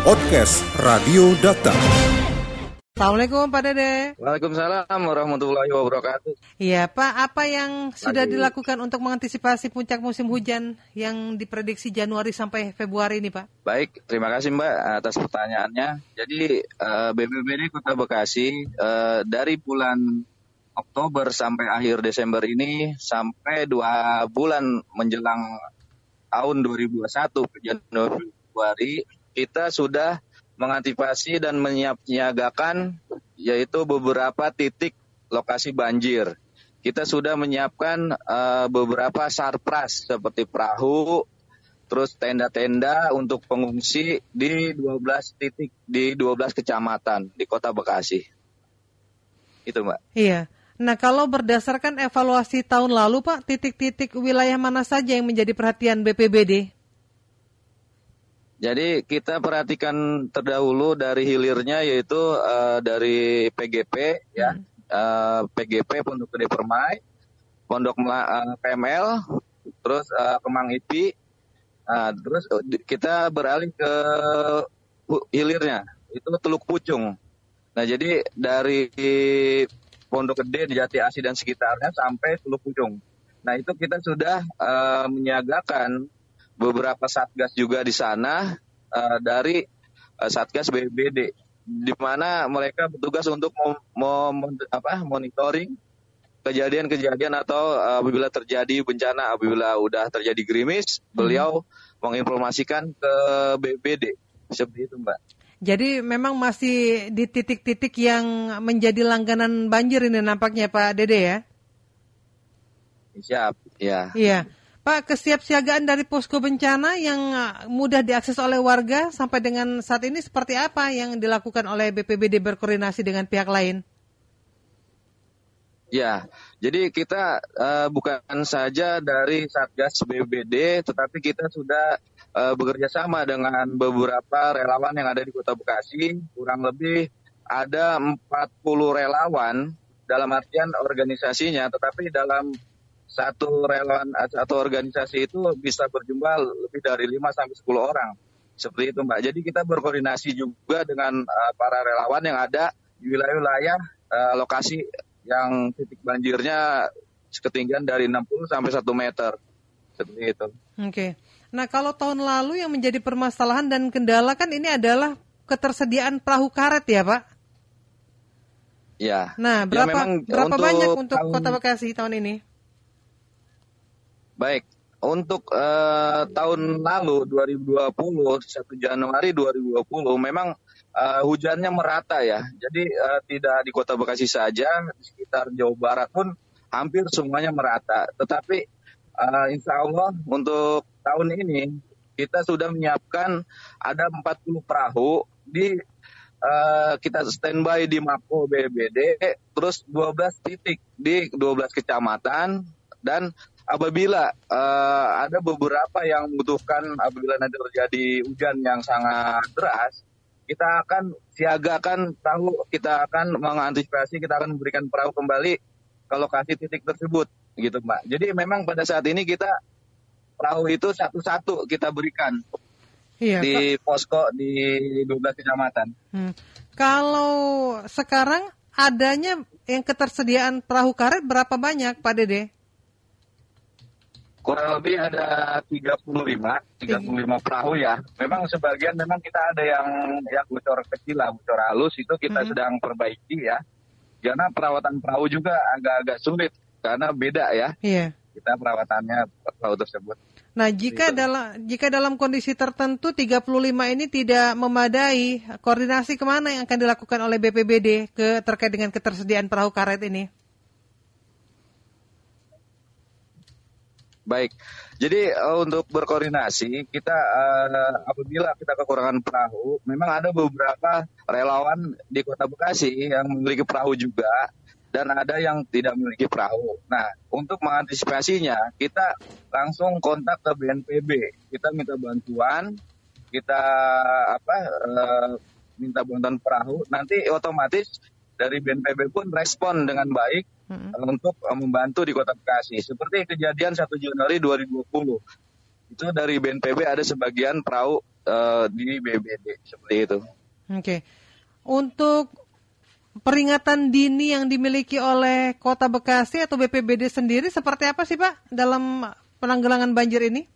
Podcast Radio Data. Assalamualaikum Pak Dede. Waalaikumsalam warahmatullahi wabarakatuh. Iya Pak, apa yang sudah dilakukan untuk mengantisipasi puncak musim hujan yang diprediksi Januari sampai Februari ini Pak? Baik, terima kasih Mbak atas pertanyaannya. Jadi uh, BPBD Kota Bekasi uh, dari bulan Oktober sampai akhir Desember ini sampai dua bulan menjelang tahun 2021 ke Januari kita sudah mengantisipasi dan menyiagakan yaitu beberapa titik lokasi banjir. Kita sudah menyiapkan uh, beberapa sarpras seperti perahu, terus tenda-tenda untuk pengungsi di 12 titik di 12 kecamatan di Kota Bekasi. Itu, Mbak. Iya. Nah, kalau berdasarkan evaluasi tahun lalu, Pak, titik-titik wilayah mana saja yang menjadi perhatian BPBD? Jadi kita perhatikan terdahulu dari hilirnya yaitu uh, dari PGP ya, hmm. uh, eh, PGP Pondok Gede Permai, Pondok uh, eh, PML, terus uh, Kemang IPI, uh, terus kita beralih ke hilirnya itu Teluk Pucung. Nah jadi dari Pondok Gede, Jati Asi dan sekitarnya sampai Teluk Pucung. Nah itu kita sudah uh, menyiagakan beberapa satgas juga di sana uh, dari uh, satgas BBD di mana mereka bertugas untuk mem, apa, monitoring kejadian-kejadian atau uh, apabila terjadi bencana, apabila udah terjadi gerimis, hmm. beliau menginformasikan ke BBD seperti itu, Mbak. Jadi memang masih di titik-titik yang menjadi langganan banjir ini nampaknya Pak Dede ya? Siap, ya. Iya. Pak, kesiapsiagaan dari posko bencana yang uh, mudah diakses oleh warga sampai dengan saat ini seperti apa yang dilakukan oleh BPBD berkoordinasi dengan pihak lain? Ya, jadi kita uh, bukan saja dari Satgas BPBD, tetapi kita sudah uh, bekerja sama dengan beberapa relawan yang ada di Kota Bekasi. Kurang lebih ada 40 relawan dalam artian organisasinya, tetapi dalam satu relawan atau organisasi itu bisa berjumlah lebih dari 5 sampai 10 orang. Seperti itu Mbak. Jadi kita berkoordinasi juga dengan uh, para relawan yang ada di wilayah-wilayah uh, lokasi yang titik banjirnya ketinggian dari 60 sampai 1 meter. Seperti itu. Oke. Okay. Nah, kalau tahun lalu yang menjadi permasalahan dan kendala kan ini adalah ketersediaan perahu karet ya, Pak? Ya. Nah, ya, berapa ya, berapa untuk banyak untuk tahun... Kota Bekasi tahun ini? Baik, untuk uh, tahun lalu 2020 1 Januari 2020 memang uh, hujannya merata ya. Jadi uh, tidak di Kota Bekasi saja, di sekitar Jawa Barat pun hampir semuanya merata. Tetapi uh, insya Allah untuk tahun ini kita sudah menyiapkan ada 40 perahu di uh, kita standby di Mako BBD, terus 12 titik di 12 kecamatan dan apabila uh, ada beberapa yang membutuhkan apabila nanti terjadi hujan yang sangat deras, kita akan siagakan perahu, kita akan mengantisipasi, kita akan memberikan perahu kembali ke lokasi titik tersebut, gitu Mbak. Jadi memang pada saat ini kita perahu itu satu-satu kita berikan iya, di posko di 12 kecamatan. Hmm. Kalau sekarang adanya yang ketersediaan perahu karet berapa banyak Pak Dede? Kurang lebih ada 35 35 perahu ya. Memang sebagian memang kita ada yang yang bocor kecil lah, bocor halus itu kita hmm. sedang perbaiki ya. Karena perawatan perahu juga agak-agak sulit karena beda ya. Iya. Kita perawatannya perahu tersebut. Nah, jika dalam jika dalam kondisi tertentu 35 ini tidak memadai, koordinasi ke mana yang akan dilakukan oleh BPBD ke terkait dengan ketersediaan perahu karet ini? Baik, jadi uh, untuk berkoordinasi kita uh, apabila kita kekurangan perahu, memang ada beberapa relawan di Kota Bekasi yang memiliki perahu juga dan ada yang tidak memiliki perahu. Nah, untuk mengantisipasinya kita langsung kontak ke BNPB, kita minta bantuan, kita apa uh, minta bantuan perahu, nanti otomatis dari BNPB pun respon dengan baik hmm. untuk uh, membantu di Kota Bekasi. Seperti kejadian 1 Januari 2020. Itu dari BNPB ada sebagian perahu uh, di BBD seperti itu. Oke. Untuk peringatan dini yang dimiliki oleh Kota Bekasi atau BPBD sendiri seperti apa sih Pak dalam penanggulangan banjir ini?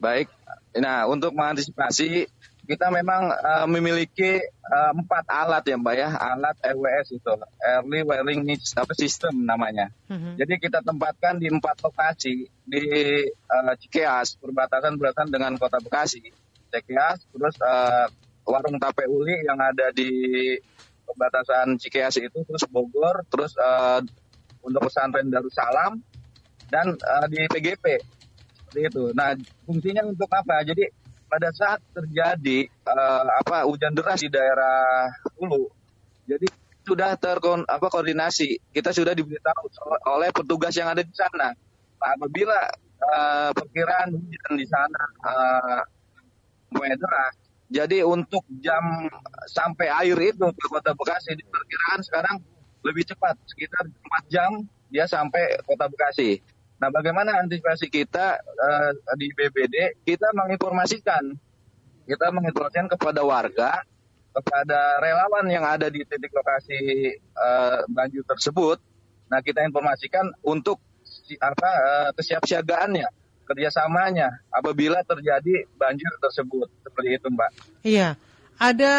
Baik. Nah, untuk mengantisipasi kita memang uh, memiliki uh, empat alat ya Mbak ya, alat EWS itu, Early Warning apa System namanya. Mm-hmm. Jadi kita tempatkan di empat lokasi di uh, Cikeas, perbatasan-perbatasan dengan Kota Bekasi. Cikeas, terus uh, warung Tape Uli yang ada di perbatasan Cikeas itu, terus Bogor, terus uh, untuk pesantren Darussalam dan uh, di PGP seperti itu. Nah, fungsinya untuk apa? Jadi pada saat terjadi uh, apa hujan deras di daerah Hulu, jadi sudah terkon apa koordinasi. Kita sudah diberitahu oleh petugas yang ada di sana. Nah, apabila uh, perkiraan hujan di sana uh, mulai deras jadi untuk jam sampai air itu ke kota Bekasi diperkirakan sekarang lebih cepat sekitar 4 jam dia sampai kota Bekasi Nah, bagaimana antisipasi kita uh, di BBD? Kita menginformasikan, kita menginformasikan kepada warga, kepada relawan yang ada di titik lokasi uh, banjir tersebut. Nah, kita informasikan untuk apa uh, kesiapsiagaannya, kerjasamanya apabila terjadi banjir tersebut seperti itu, Mbak. Iya, ada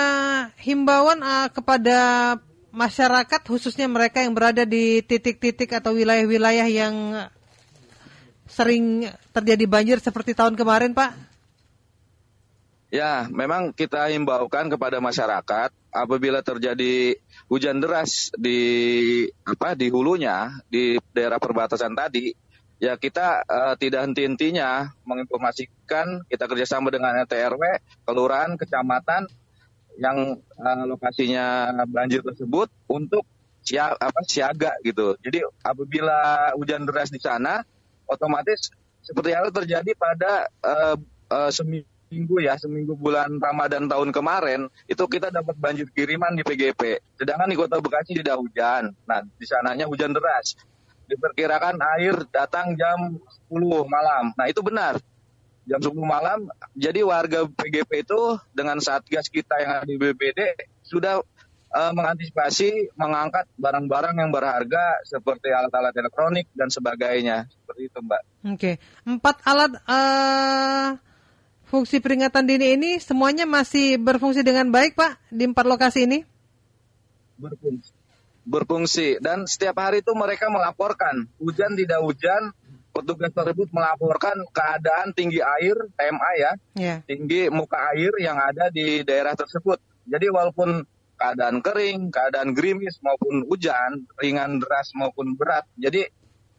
himbauan uh, kepada masyarakat khususnya mereka yang berada di titik-titik atau wilayah-wilayah yang sering terjadi banjir seperti tahun kemarin, Pak? Ya, memang kita himbaukan kepada masyarakat apabila terjadi hujan deras di apa di hulunya di daerah perbatasan tadi, ya kita uh, tidak henti-hentinya menginformasikan kita kerjasama dengan RT RW, kelurahan, kecamatan yang uh, lokasinya banjir tersebut untuk siap apa siaga gitu. Jadi apabila hujan deras di sana otomatis seperti yang terjadi pada uh, uh, seminggu ya seminggu bulan Ramadan tahun kemarin itu kita dapat banjir kiriman di PGP sedangkan di kota Bekasi tidak hujan. Nah di sananya hujan deras. Diperkirakan air datang jam 10 malam. Nah itu benar. Jam 10 malam jadi warga PGP itu dengan satgas kita yang ada di BPD sudah uh, mengantisipasi mengangkat barang-barang yang berharga seperti alat-alat elektronik dan sebagainya seperti itu Mbak. Oke, okay. empat alat uh, fungsi peringatan dini ini semuanya masih berfungsi dengan baik Pak di empat lokasi ini? Berfungsi. Berfungsi dan setiap hari itu mereka melaporkan hujan tidak hujan petugas tersebut melaporkan keadaan tinggi air TMA ya, yeah. tinggi muka air yang ada di daerah tersebut. Jadi walaupun keadaan kering, keadaan gerimis maupun hujan, ringan deras maupun berat. Jadi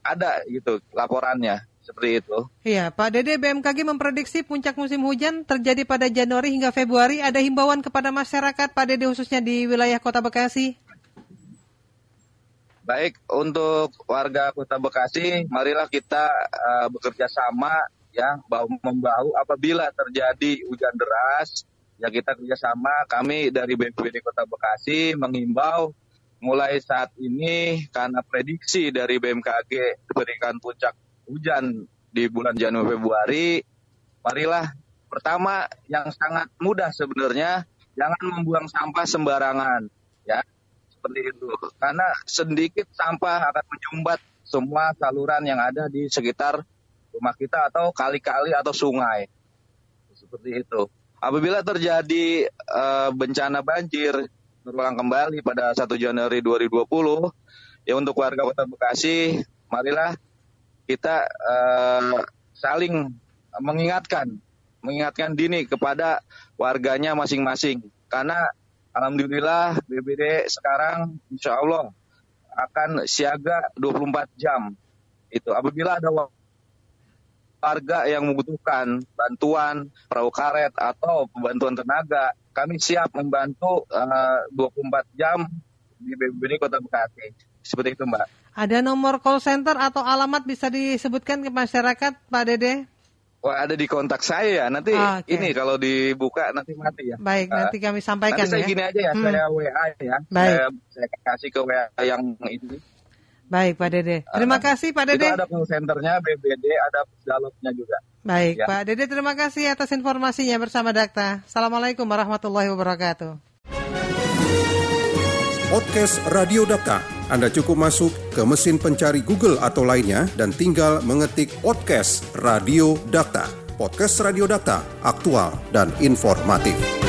ada gitu laporannya seperti itu. Iya, Pak Dede BMKG memprediksi puncak musim hujan terjadi pada Januari hingga Februari. Ada himbauan kepada masyarakat Pak Dede khususnya di wilayah Kota Bekasi? Baik, untuk warga Kota Bekasi, marilah kita uh, bekerja sama ya, bahu membahu apabila terjadi hujan deras, ya kita kerjasama kami dari BPBD Kota Bekasi mengimbau mulai saat ini karena prediksi dari BMKG diberikan puncak hujan di bulan Januari Februari marilah pertama yang sangat mudah sebenarnya jangan membuang sampah sembarangan ya. Seperti itu. Karena sedikit sampah akan menyumbat semua saluran yang ada di sekitar rumah kita atau kali-kali atau sungai. Seperti itu. Apabila terjadi uh, bencana banjir berulang kembali pada 1 Januari 2020, ya untuk warga Kota Bekasi, marilah kita uh, saling mengingatkan, mengingatkan dini kepada warganya masing-masing. Karena alhamdulillah BBD sekarang insya Allah akan siaga 24 jam. Itu apabila ada warga yang membutuhkan bantuan perahu karet atau bantuan tenaga, kami siap membantu uh, eh, 24 jam di BPBD Kota Bekasi. Seperti itu, Mbak. Ada nomor call center atau alamat bisa disebutkan ke masyarakat, Pak Dede? Wah, ada di kontak saya ya. Nanti oh, okay. ini kalau dibuka nanti mati ya. Baik, uh, nanti kami sampaikan nanti saya ya. gini aja ya, hmm. saya WA ya. Baik. Saya, saya kasih ke WA yang ini Baik Pak Dede. Terima uh, kasih Pak Dede. Ada call centernya, BBD, ada dialognya juga. Baik ya. Pak Dede, terima kasih atas informasinya bersama Dakta. Assalamualaikum warahmatullahi wabarakatuh. Podcast Radio Dakta. Anda cukup masuk ke mesin pencari Google atau lainnya dan tinggal mengetik podcast Radio Dakta. Podcast Radio Dakta, aktual dan informatif.